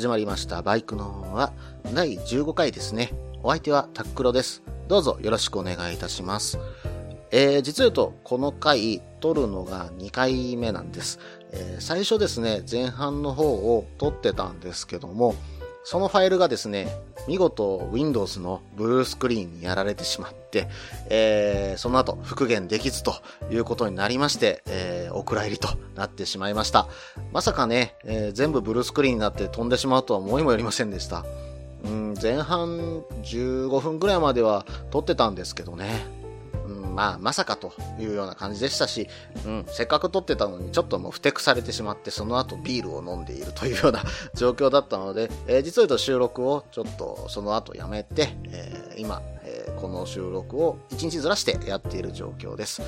始まりました。バイクのは第15回ですね。お相手はタックロです。どうぞよろしくお願いいたします。えー、実を言うと、この回撮るのが2回目なんです。えー、最初ですね、前半の方を撮ってたんですけども、そのファイルがですね、見事 Windows のブルースクリーンにやられてしまって、えー、その後復元できずということになりまして、えー、お蔵入りとなってしまいました。まさかね、えー全部ブルースクリーンになって飛んでしまうとは思いもよりませんでした。うん、前半15分ぐらいまでは撮ってたんですけどね。まあ、まさかというような感じでしたし、うん、せっかく撮ってたのにちょっともうふてくされてしまって、その後ビールを飲んでいるというような 状況だったので、えー実を言うと収録をちょっとその後やめて、えー今、えーこの収録を1日ずらしてやっている状況です。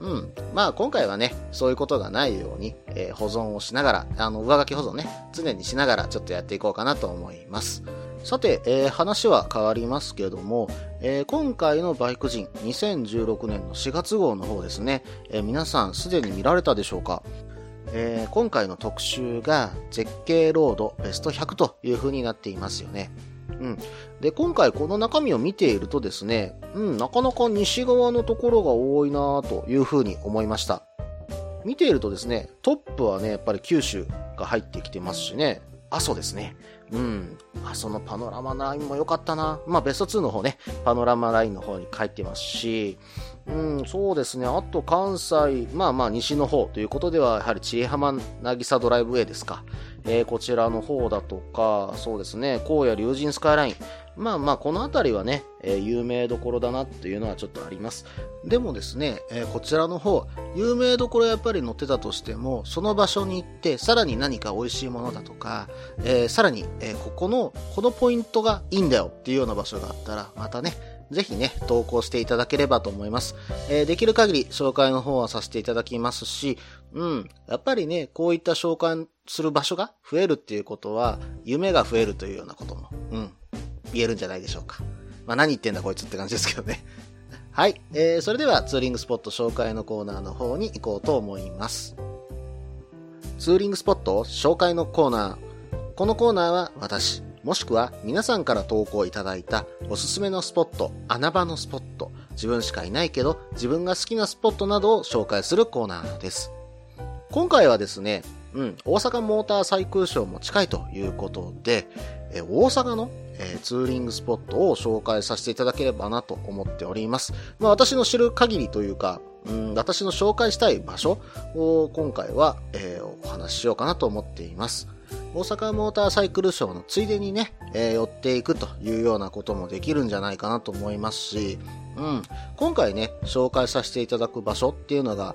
うん。まあ今回はね、そういうことがないように、え保存をしながら、あの、上書き保存ね、常にしながらちょっとやっていこうかなと思います。さて、えー話は変わりますけども、えー今回のバイク人2016年の4月号の方ですね、えー皆さんすでに見られたでしょうか？えー今回の特集が絶景ロードベスト100という風になっていますよね。うん。で、今回この中身を見ているとですね、うん、なかなか西側のところが多いなという風に思いました。見ているとですね、トップはね、やっぱり九州が入ってきてますしね、阿蘇ですね。うん。あ、そのパノラマラインも良かったな。まあ、ベスト2の方ね、パノラマラインの方に書いてますし、うん、そうですね。あと関西、まあまあ西の方ということでは、やはり千恵浜渚ドライブウェイですか。えーこちらの方だとか、そうですね、荒野竜神スカイライン。まあまあ、この辺りはね、えー有名どころだなっていうのはちょっとあります。でもですね、えーこちらの方、有名どころやっぱり載ってたとしても、その場所に行って、さらに何か美味しいものだとか、えーさらに、えーここの、このポイントがいいんだよっていうような場所があったら、またね、ぜひね、投稿していただければと思います。えーできる限り紹介の方はさせていただきますし、うん、やっぱりね、こういった紹介する場所が増えるっていうことは、夢が増えるというようなことも、うん、言えるんじゃないでしょうか。まあ何言ってんだこいつって感じですけどね。はい、えー、それではツーリングスポット紹介のコーナーの方に行こうと思います。ツーリングスポット紹介のコーナー。このコーナーは私、もしくは皆さんから投稿いただいたおすすめのスポット、穴場のスポット、自分しかいないけど自分が好きなスポットなどを紹介するコーナーです。今回はですね、うん、大阪モーター最空ショーも近いということで、え大阪の、えツーリングスポットを紹介させていただければなと思っております。まあ私の知る限りというか、うん、私の紹介したい場所を今回は、えーお話ししようかなと思っています。大阪モーターサイクルショーのついでにね、えー寄っていくというようなこともできるんじゃないかなと思いますし、うん、今回ね、紹介させていただく場所っていうのが、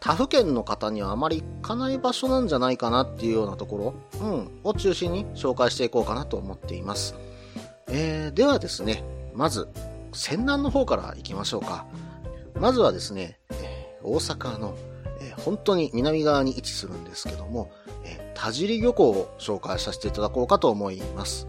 他府県の方にはあまり行かない場所なんじゃないかなっていうようなところ、うん、を中心に紹介していこうかなと思っています。えー、ではですね、まず、仙南の方から行きましょうか。まずはですね、えー大阪の、えー本当に南側に位置するんですけども、え田尻漁港を紹介させていただこうかと思います。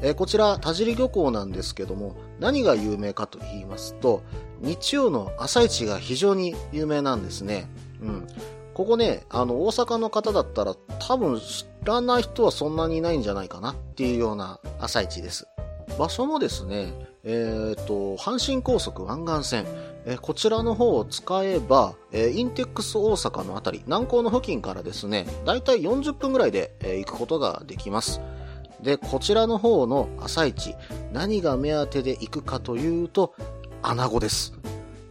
えーこちら、田尻漁港なんですけども、何が有名かと言いますと、日曜の朝市が非常に有名なんですね。うん。ここね、あの、大阪の方だったら多分知らない人はそんなにいないんじゃないかなっていうような朝市です。場所もですね、えっ、と、阪神高速湾岸線、えこちらの方を使えば、えインテックス大阪のあたり、南港の付近からですね、だいたい40分ぐらいで、え行くことができます。で、こちらの方の朝市、何が目当てで行くかというと、穴子です。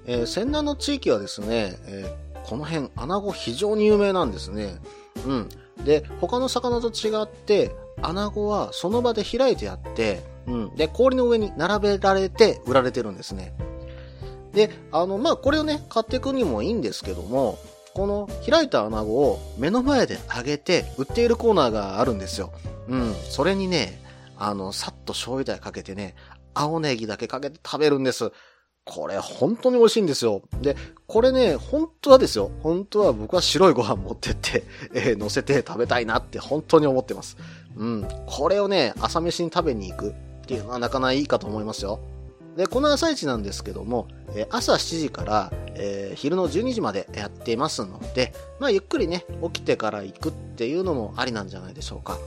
えー、仙南の地域はですね、えーこの辺、穴子非常に有名なんですね。うん。で、他の魚と違って、穴子はその場で開いてあって、うん。で、氷の上に並べられて売られてるんですね。で、あの、まあ、これをね、買っていくにもいいんですけども、この開いた穴子を目の前で揚げて売っているコーナーがあるんですよ。うん。それにね、あの、さっと醤油だかけてね、青ネギだけかけて食べるんです。これ本当に美味しいんですよ。で、これね、本当はですよ。本当は僕は白いご飯持ってって、えー、乗せて食べたいなって本当に思ってます。うん。これをね、朝飯に食べに行くっていうのはなかなかいいかと思いますよ。で、この朝市なんですけども、え朝7時から、えー、昼の12時までやっていますので、まあ、ゆっくりね、起きてから行くっていうのもありなんじゃないでしょうか。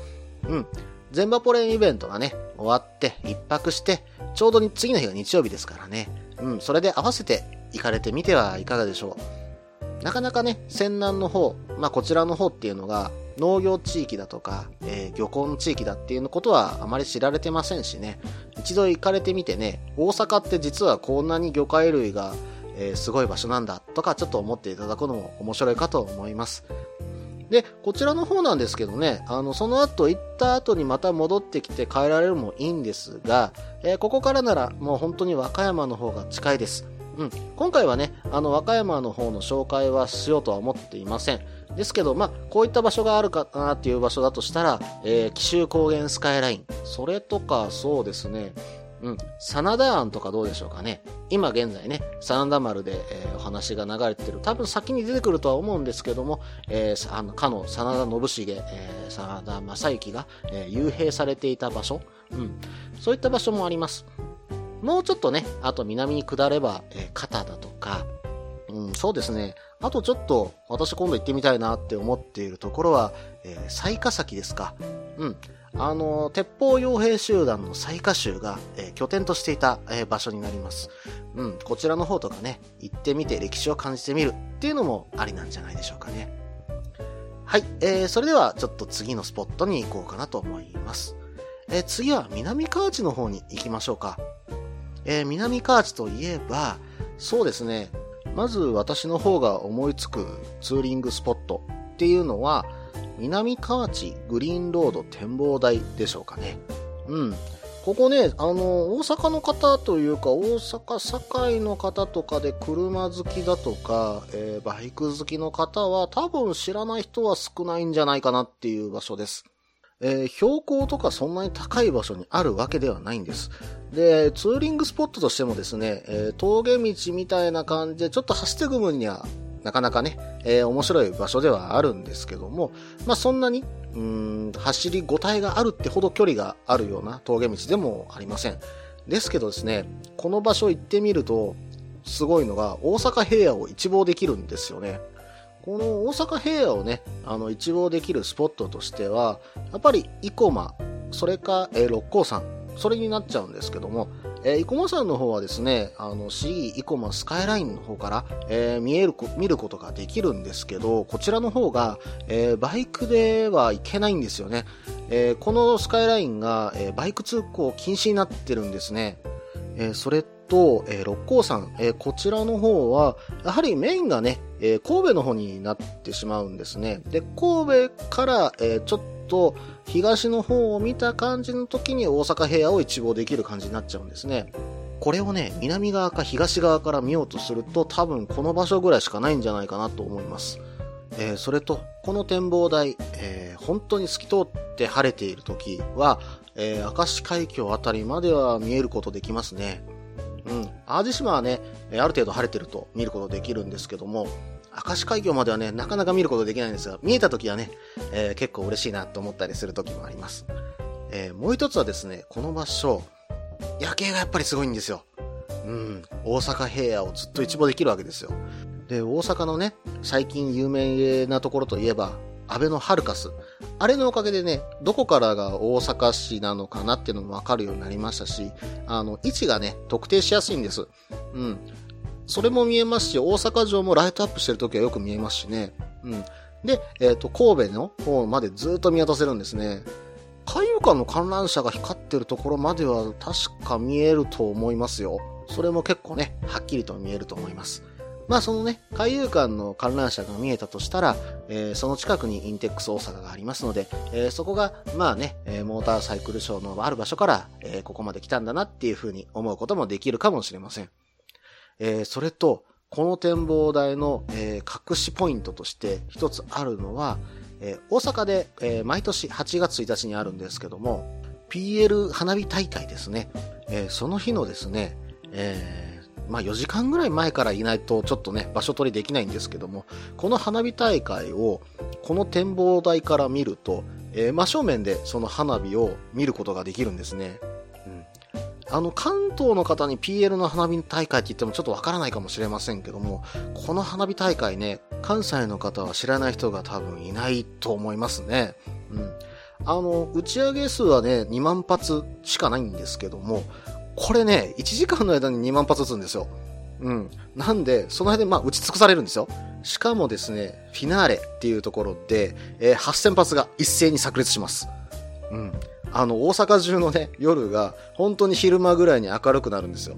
うん。全バポレンイベントがね、終わって一泊して、ちょうど次の日が日曜日ですからね。うん、それで合わせて行かれてみてはいかがでしょう。なかなかね、泉南の方、まあこちらの方っていうのが、農業地域だとか、えー、漁港の地域だっていうことはあまり知られてませんしね、一度行かれてみてね、大阪って実はこんなに魚介類が、えー、すごい場所なんだとかちょっと思っていただくのも面白いかと思います。で、こちらの方なんですけどね、あの、その後行った後にまた戻ってきて帰られるもいいんですが、えー、ここからならもう本当に和歌山の方が近いです。うん。今回はね、あの、和歌山の方の紹介はしようとは思っていません。ですけど、まあ、こういった場所があるかなっていう場所だとしたら、えー、紀州高原スカイライン。それとか、そうですね、うん、真田湾とかどうでしょうかね。今現在ね、真田丸で、えー、お話が流れてる。多分先に出てくるとは思うんですけども、えー、あの、かの真田信繁、えー、真田正幸が、えー、幽閉されていた場所。うん。そういった場所もあります。もうちょっとね、あと南に下れば、えー、肩だとか、うん、そうですね。あとちょっと、私今度行ってみたいなって思っているところは、えー、雑賀崎ですか。うん。あの、鉄砲傭兵集団の雑賀衆が、えー、拠点としていた、えー、場所になります。うん、こちらの方とかね、行ってみて歴史を感じてみるっていうのもありなんじゃないでしょうかね。はい、えー、それではちょっと次のスポットに行こうかなと思います。えー、次は南河内の方に行きましょうか。えー、南河内といえば、そうですね、まず私の方が思いつくツーリングスポットっていうのは、南河内グリーンロード展望台でしょうかね。うん。ここね、あの、大阪の方というか、大阪堺の方とかで車好きだとか、えー、バイク好きの方は多分知らない人は少ないんじゃないかなっていう場所です。えー、標高とかそんなに高い場所にあるわけではないんです。で、ツーリングスポットとしてもですね、えー、峠道みたいな感じでちょっと走ってく分にはなかなかね、えー、面白い場所ではあるんですけども、まあそんなに、うん、走りごたえがあるってほど距離があるような峠道でもありません。ですけどですね、この場所行ってみると、すごいのが大阪平野を一望できるんですよね。この大阪平野をね、あの、一望できるスポットとしては、やっぱり生駒、それか、えー、六甲山、それになっちゃうんですけども、えー、生駒山の方はですね、あの、市議生駒スカイラインの方から、えー、見える、見ることができるんですけど、こちらの方が、えー、バイクでは行けないんですよね。えー、このスカイラインが、えー、バイク通行禁止になってるんですね。えー、それと、えー、六甲山、えー、こちらの方は、やはりメインがね、えー、神戸の方になってしまうんですね。で、神戸から、えー、ちょっと東の方を見た感じの時に大阪平野を一望できる感じになっちゃうんですね。これをね、南側か東側から見ようとすると多分この場所ぐらいしかないんじゃないかなと思います。えー、それと、この展望台、えー、本当に透き通って晴れている時は、えー、明石海峡あたりまでは見えることできますね。うん。淡路島はね、ある程度晴れてると見ることできるんですけども、明石海峡まではね、なかなか見ることできないんですが、見えた時はね、えー、結構嬉しいなと思ったりする時もあります。えー、もう一つはですね、この場所、夜景がやっぱりすごいんですよ。うん、大阪平野をずっと一望できるわけですよ。で、大阪のね、最近有名なところといえば、安倍のハルカス。あれのおかげでね、どこからが大阪市なのかなっていうのもわかるようになりましたし、あの、位置がね、特定しやすいんです。うん。それも見えますし、大阪城もライトアップしてる時はよく見えますしね。うん。で、えっ、ー、と、神戸の方までずっと見渡せるんですね。海遊館の観覧車が光ってるところまでは確か見えると思いますよ。それも結構ね、はっきりと見えると思います。まあそのね、海遊館の観覧車が見えたとしたら、えー、その近くにインテックス大阪がありますので、えー、そこが、まあね、モーターサイクルショーのある場所から、えここまで来たんだなっていうふうに思うこともできるかもしれません。えそれと、この展望台の、え隠しポイントとして一つあるのは、え大阪で、え毎年8月1日にあるんですけども、PL 花火大会ですね。えー、その日のですね、えー、まあ4時間ぐらい前からいないとちょっとね、場所取りできないんですけども、この花火大会をこの展望台から見ると、えー、真正面でその花火を見ることができるんですね。あの、関東の方に PL の花火大会って言ってもちょっとわからないかもしれませんけども、この花火大会ね、関西の方は知らない人が多分いないと思いますね。うん。あの、打ち上げ数はね、2万発しかないんですけども、これね、1時間の間に2万発撃つんですよ。うん。なんで、その辺でまあ、打ち尽くされるんですよ。しかもですね、フィナーレっていうところで、えー、8000発が一斉に炸裂します。うん。あの、大阪中のね、夜が、本当に昼間ぐらいに明るくなるんですよ。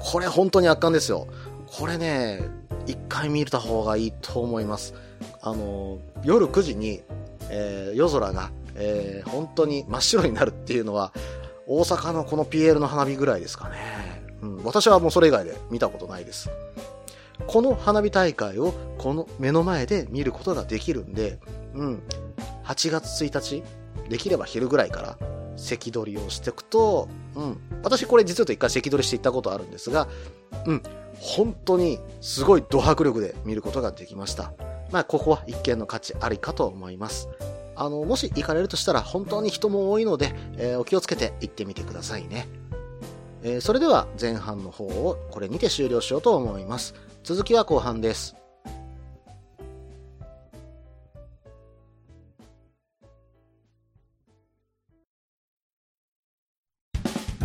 これ本当に圧巻ですよ。これね、一回見た方がいいと思います。あの、夜9時に、えー、夜空が、えー、本当に真っ白になるっていうのは、大阪のこの PL の花火ぐらいですかね。うん、私はもうそれ以外で見たことないです。この花火大会をこの目の前で見ることができるんで、うん、8月1日、できれば昼ぐらいから赤取りをしていくと、うん、私これ実は一回赤取りしていったことあるんですが、うん、本当にすごいド迫力で見ることができました。まあ、ここは一見の価値ありかと思います。あの、もし行かれるとしたら本当に人も多いので、えー、お気をつけて行ってみてくださいね。えー、それでは前半の方をこれにて終了しようと思います。続きは後半です。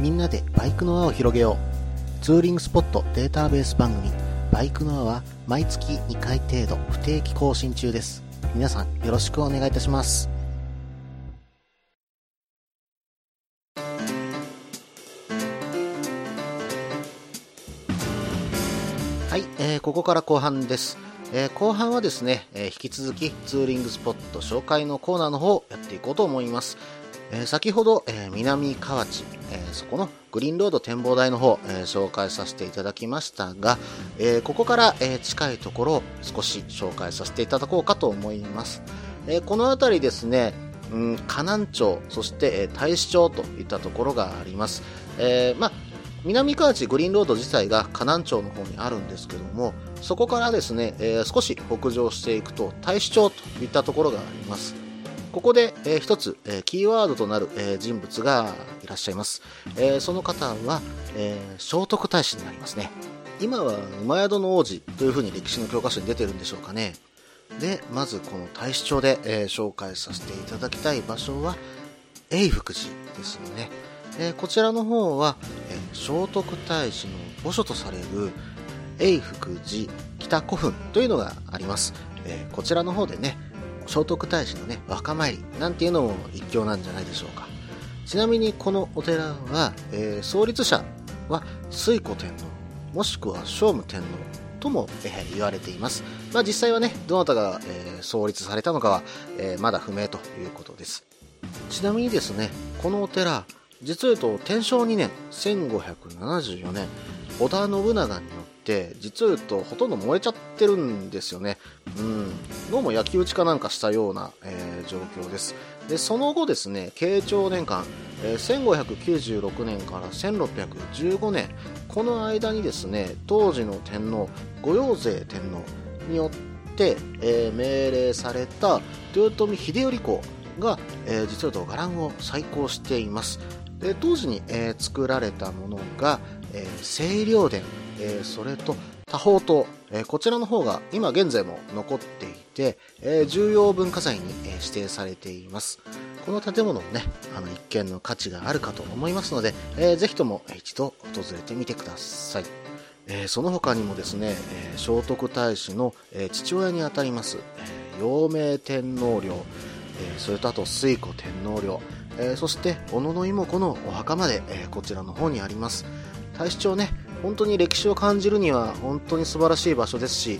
みんなでバイクの輪を広げよう。ツーリングスポットデータベース番組、バイクの輪は毎月2回程度不定期更新中です。皆さんよろしくお願いいたします。はい、えー、ここから後半です。えー、後半はですね、えー、引き続きツーリングスポット紹介のコーナーの方をやっていこうと思います。えー、先ほど、えー、南河内、えー、そこのグリーンロード展望台の方、え紹介させていただきましたが、えここから、え近いところを少し紹介させていただこうかと思います。えこの辺りですね、うん、河南町、そして、え大使町といったところがあります。えま南河内グリーンロード自体が河南町の方にあるんですけども、そこからですね、え、少し北上していくと大使町といったところがあります。ここで、えー、一つ、えー、キーワードとなる、えー、人物がいらっしゃいます。えー、その方は、えー、聖徳太子になりますね。今は馬宿の王子というふうに歴史の教科書に出てるんでしょうかね。で、まずこの大使町で、えー、紹介させていただきたい場所は、永福寺ですよね。えー、こちらの方は、えー、聖徳太子の墓所とされる永福寺北古墳というのがあります。えー、こちらの方でね、聖徳太子のね、若参りなんていうのも一興なんじゃないでしょうか。ちなみにこのお寺は、えー、創立者は推古天皇、もしくは聖武天皇とも、えー、言われています。まあ実際はね、どなたが、えー、創立されたのかは、えまだ不明ということです。ちなみにですね、このお寺、実を言うと天正2年、1574年、織田信長によって実を言うとほとんど燃えちゃってるんですよね。うん。どうも焼き討ちかなんかしたような、えー、状況です。で、その後ですね、慶長年間、えー、1596年から1615年、この間にですね、当時の天皇、御用税天皇によって、えー、命令された豊臣秀頼公が、えー、実は伽藍を再興しています。で当時に、えー、作られたものが、えー、清涼殿、えー、それと多宝塔、えー、こちらの方が今現在も残っていて、えー、重要文化財に、指定されています。この建物もね、あの一見の価値があるかと思いますので、えー、ぜひとも一度訪れてみてください。え、その他にもですね、え、聖徳太子の、え、父親にあたります、え、陽明天皇陵、え、それとあと推古天皇陵、え、そして小野妹子のお墓まで、え、こちらの方にあります。太子町ね、本当に歴史を感じるには本当に素晴らしい場所ですし、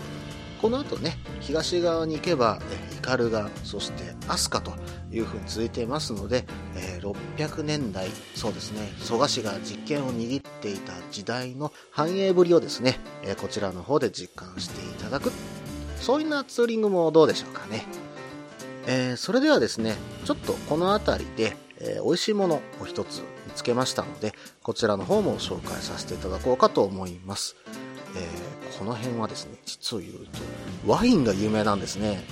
この後ね、東側に行けば、えー、斑鳩、そして飛鳥という風に続いていますので、えー、600年代、そうですね、蘇我氏が実権を握っていた時代の繁栄ぶりをですね、えー、こちらの方で実感していただく、そういうなツーリングもどうでしょうかね。えー、それではですね、ちょっとこの辺りで、えー、美味しいものを一つつけましたので、こちらの方も紹介させていただこうかと思います。えー、この辺はですね、実を言うと、ワインが有名なんですね。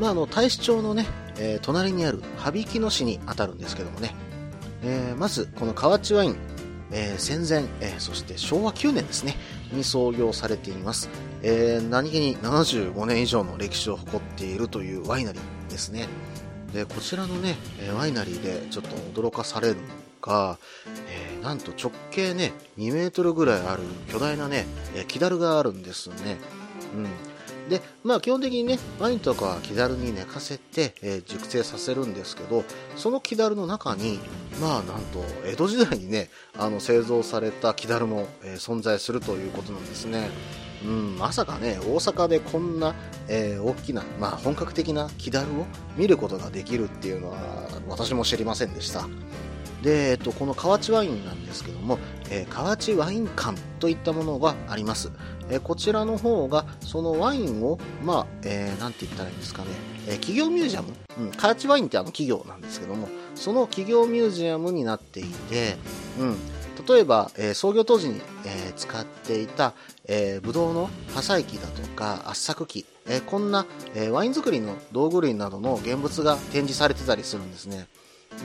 まあ、あの、大使町のね、えー、隣にある羽曳野市にあたるんですけどもね、えー、まず、この河内ワイン、えー、戦前、えー、そして昭和9年ですね、に創業されています。えー、何気に75年以上の歴史を誇っているというワイナリーですね。で、こちらのね、ワイナリーでちょっと驚かされるのが、えー、なんと直径ね、2メートルぐらいある巨大なね、え木だるがあるんですね。うん。で、まあ基本的にね、ワインとかは木だるに寝かせて、えー、熟成させるんですけど、その木だるの中に、まあなんと、江戸時代にね、あの製造された木だるも、えー、存在するということなんですね。うん、まさかね、大阪でこんな、えー、大きな、まあ本格的な木だるを見ることができるっていうのは、私も知りませんでした。で、えっと、この河内ワインなんですけども、えー、河内ワイン館といったものがあります。えー、こちらの方が、そのワインを、まあ、えー、て言ったらいいんですかね、えー、企業ミュージアム、うん、河内ワインってあの企業なんですけども、その企業ミュージアムになっていて、うん、例えば、えー、創業当時に、えー、使っていた、えー、ブドウの破砕機だとか圧搾機、え、こんな、えー、ワイン作りの道具類などの現物が展示されてたりするんですね。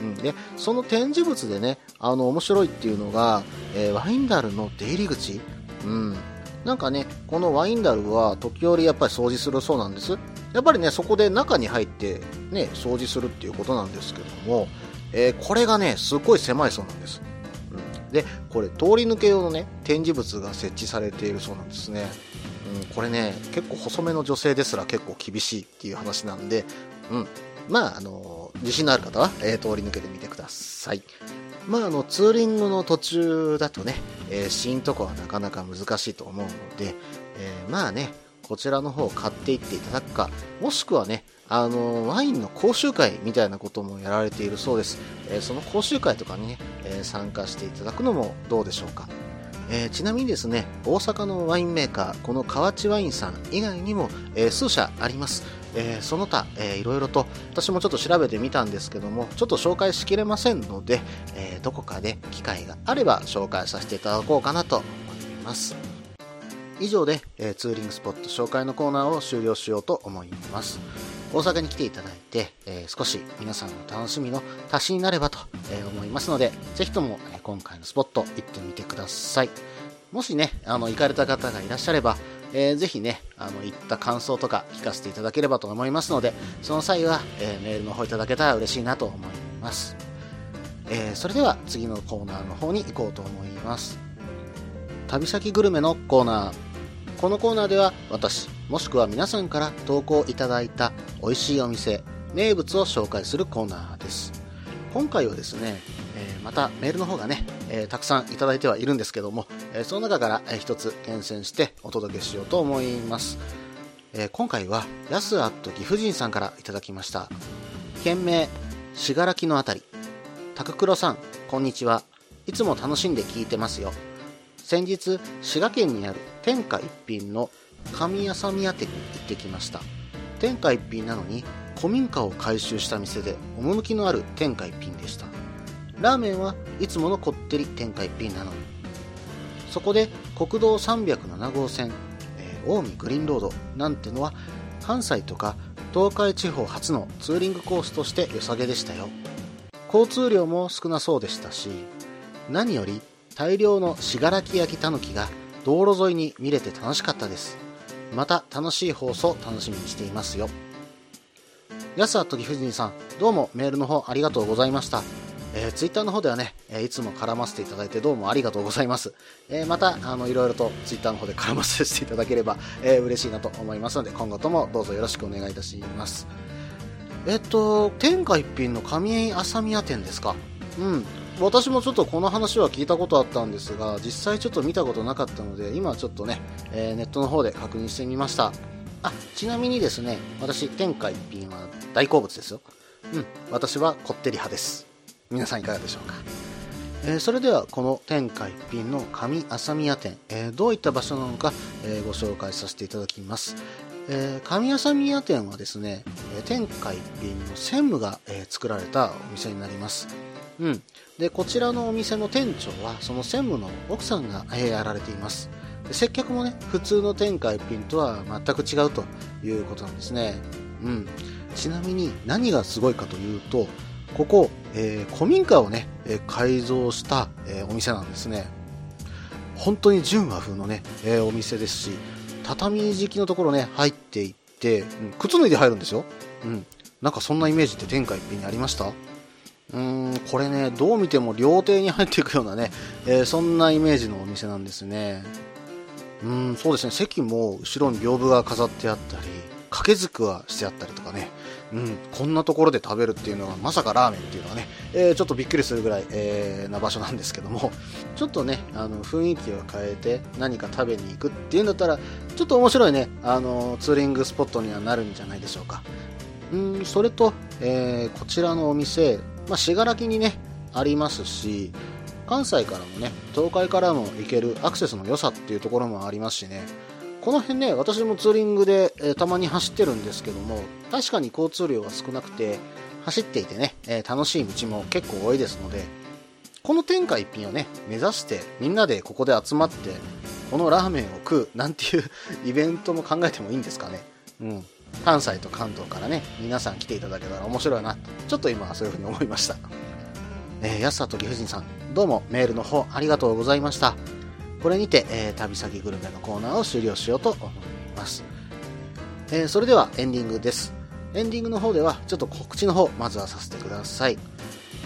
うん、でその展示物でねあの面白いっていうのが、えー、ワインダルの出入り口、うん、なんかねこのワインダルは時折やっぱり掃除するそうなんです。やっぱりねそこで中に入ってね掃除するっていうことなんですけども、えー、これがねすごい狭いそうなんです、うん、でこれ通り抜け用のね展示物が設置されているそうなんですね。うん、これね結構細めの女性ですら結構厳しいっていう話なんで、うん、まああの自信のある方は、えー、通り抜けてみてください。まあ、あの、ツーリングの途中だとね、えー、試飲とかはなかなか難しいと思うので、えー、まあね、こちらの方を買っていっていただくか、もしくはね、あの、ワインの講習会みたいなこともやられているそうです。えー、その講習会とかにね、え参加していただくのもどうでしょうか。えー、ちなみにですね、大阪のワインメーカー、この河内ワインさん以外にも、え、数社あります。えー、その他、えー、いろいろと私もちょっと調べてみたんですけどもちょっと紹介しきれませんので、えー、どこかで機会があれば紹介させていただこうかなと思います。以上で、えー、ツーリングスポット紹介のコーナーを終了しようと思います。大阪に来ていただいて、え、少し皆さんの楽しみの足しになればと、え思いますのでぜひとも、え今回のスポット行ってみてください。もしねあの行かれた方がいらっしゃればえー、ぜひね、あの、言った感想とか聞かせていただければと思いますので、その際は、えー、メールの方いただけたら嬉しいなと思います。えー、それでは次のコーナーの方に行こうと思います。旅先グルメのコーナー。このコーナーでは私、もしくは皆さんから投稿いただいた美味しいお店、名物を紹介するコーナーです。今回はですね、えまたメールの方がね、えたくさんいただいてはいるんですけども、えその中から、え一つ厳選してお届けしようと思います。え今回は、やすあっと岐阜人さんからいただきました。件名、しがらきのあたり。高黒さん、こんにちは。いつも楽しんで聞いてますよ。先日、滋賀県にある天下一品の神谷さ宮店に行ってきました。天下一品なのに古民家を改修した店で趣のある天下一品でしたラーメンはいつものこってり天下一品なの。そこで国道307号線、えー、近江グリーンロードなんてのは関西とか東海地方初のツーリングコースとして良さげでしたよ。交通量も少なそうでしたし何より大量の信楽焼きたぬきが道路沿いに見れて楽しかったです。また楽しい放送楽しみにしていますよ。安田時藤さん、どうもメールの方ありがとうございました。えー、ツイッターの方ではね、え、いつも絡ませていただいてどうもありがとうございます。えー、また、あの、いろいろとツイッターの方で絡ませていただければ、えー、嬉しいなと思いますので、今後ともどうぞよろしくお願いいたします。えっと、天下一品の上朝宮店ですか？うん。私もちょっとこの話は聞いたことあったんですが、実際ちょっと見たことなかったので、今ちょっとね、えー、ネットの方で確認してみました。あ、ちなみにですね、私、天下一品は大好物ですよ。うん、私はこってり派です。皆さんいかがでしょうか？えー、それではこの天下一品の上朝宮店、えー、どういった場所なのか、えー、ご紹介させていただきます。え上朝宮店はですね、天下一品の専務が、え作られたお店になります。うん。で、こちらのお店の店長は、その専務の奥さんが、えやられています。接客もね、普通の天下一品とは全く違うということなんですね。うん。ちなみに何がすごいかというと、ここ、えー、古民家をね、え、改造した、え、お店なんですね。本当に純和風のね、えお店ですし、畳敷きのところね、入っていって、うん、靴脱いで入るんですよ。うん。なんかそんなイメージって天下一品にありました？うーん、これね、どう見ても料亭に入っていくようなね、えそんなイメージのお店なんですね。うん、そうですね、席も後ろに屏風が飾ってあったり、掛け軸はしてあったりとかね、うん、こんなところで食べるっていうのはまさかラーメンっていうのはね、えー、ちょっとびっくりするぐらい、えー、な場所なんですけども、ちょっとね、あの雰囲気を変えて何か食べに行くっていうんだったら、ちょっと面白いね、あのツーリングスポットにはなるんじゃないでしょうか。うん、それと、えー、こちらのお店、まあ、信楽にね、ありますし、関西からもね、東海からも行けるアクセスの良さっていうところもありますしね、この辺ね、私もツーリングで、えー、たまに走ってるんですけども、確かに交通量が少なくて、走っていてね、えー、楽しい道も結構多いですので、この天下一品をね、目指してみんなでここで集まって、このラーメンを食うなんていう イベントも考えてもいいんですかね。うん。関西と関東からね、皆さん来ていただけたら面白いな、ちょっと今はそういうふうに思いました。えー、安里岐阜人さん、どうもメールの方ありがとうございました。これにて、えー、旅先グルメのコーナーを終了しようと思います。えー、それではエンディングです。エンディングの方ではちょっと告知の方、まずはさせてください。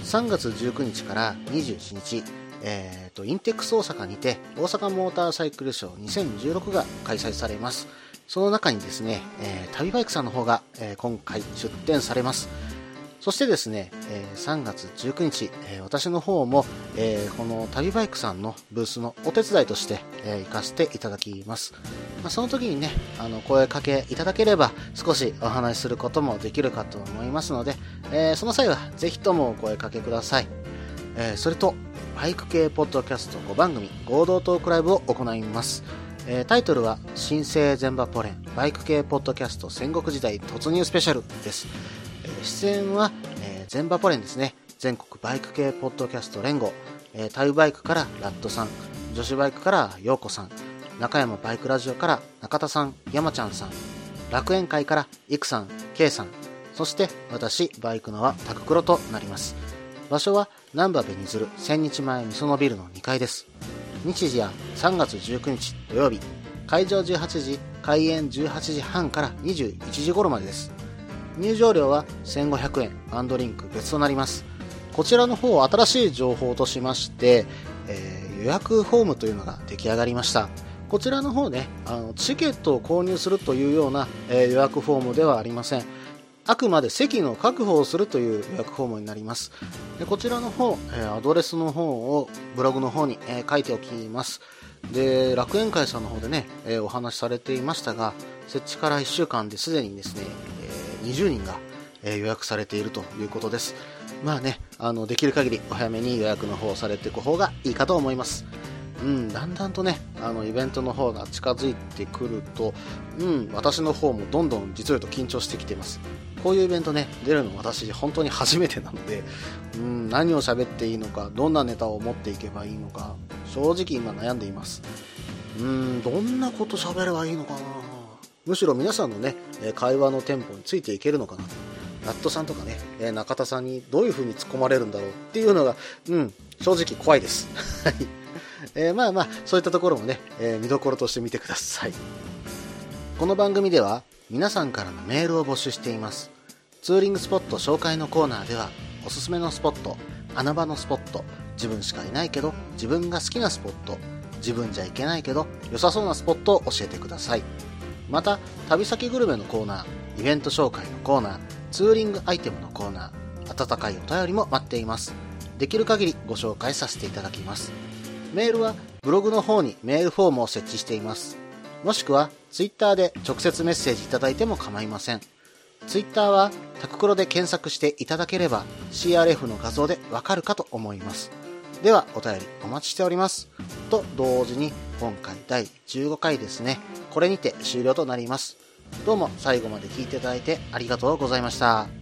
3月19日から21日、えーと、インテックス大阪にて大阪モーターサイクルショー2016が開催されます。その中にですね、えー、旅バイクさんの方が、えー、今回出展されます。そしてですね、え、3月19日、え、私の方も、え、この旅バイクさんのブースのお手伝いとして、え行かせていただきます。まあ、その時にね、あの、声かけいただければ少しお話しすることもできるかと思いますので、えその際はぜひともお声かけください。えそれと、バイク系ポッドキャスト5番組合同トークライブを行います。えタイトルは、新生全場ポレンバイク系ポッドキャスト戦国時代突入スペシャルです。出演は、えー、全場ポレンですね。全国バイク系ポッドキャスト連合、えー、タイバイクからラットさん、女子バイクから陽子さん、中山バイクラジオから中田さん、山ちゃんさん、楽園会からいくさん、けいさん、そして私、バイクのはタククロとなります。場所は南波紅鶴千日前みそのビルの2階です。日時は3月19日土曜日、会場18時、開演18時半から21時頃までです。入場料は1500円ワンドリンク別となります。こちらの方新しい情報としまして、えー、予約フォームというのが出来上がりました。こちらの方ねあのチケットを購入するというような、えー、予約フォームではありません。あくまで席の確保をするという予約フォームになります。でこちらの方、えー、アドレスの方をブログの方に、え書いておきます。で楽園会さんの方でね、えお話しされていましたが設置から1週間ですでにですね、20人が、え予約されているということです。まあね、あの、できる限りお早めに予約の方をされていく方がいいかと思います。うん、だんだんとね、あの、イベントの方が近づいてくると、うん、私の方もどんどん実を言うと緊張してきています。こういうイベントね、出るの私本当に初めてなので、うん、何を喋っていいのか、どんなネタを持っていけばいいのか、正直今悩んでいます。うん、どんなこと喋ればいいのかなむしろ皆さんのね、会話のテンポについていけるのかなと。ラットさんとかね、中田さんにどういう風に突っ込まれるんだろうっていうのが、うん、正直怖いです。はい。えー、まあまあ、そういったところもね、え、見どころとして見てください。この番組では、皆さんからのメールを募集しています。ツーリングスポット紹介のコーナーでは、おすすめのスポット、穴場のスポット、自分しかいないけど、自分が好きなスポット、自分じゃいけないけど、良さそうなスポットを教えてください。また旅先グルメのコーナーイベント紹介のコーナーツーリングアイテムのコーナー温かいお便りも待っています。できる限りご紹介させていただきます。メールはブログの方にメールフォームを設置しています。もしくは Twitter で直接メッセージいただいても構いません。Twitter はタククロで検索していただければ CRF の画像でわかるかと思います。ではお便りお待ちしておりますと同時に今回第15回ですねこれにて終了となります。どうも最後まで聞いていただいてありがとうございました。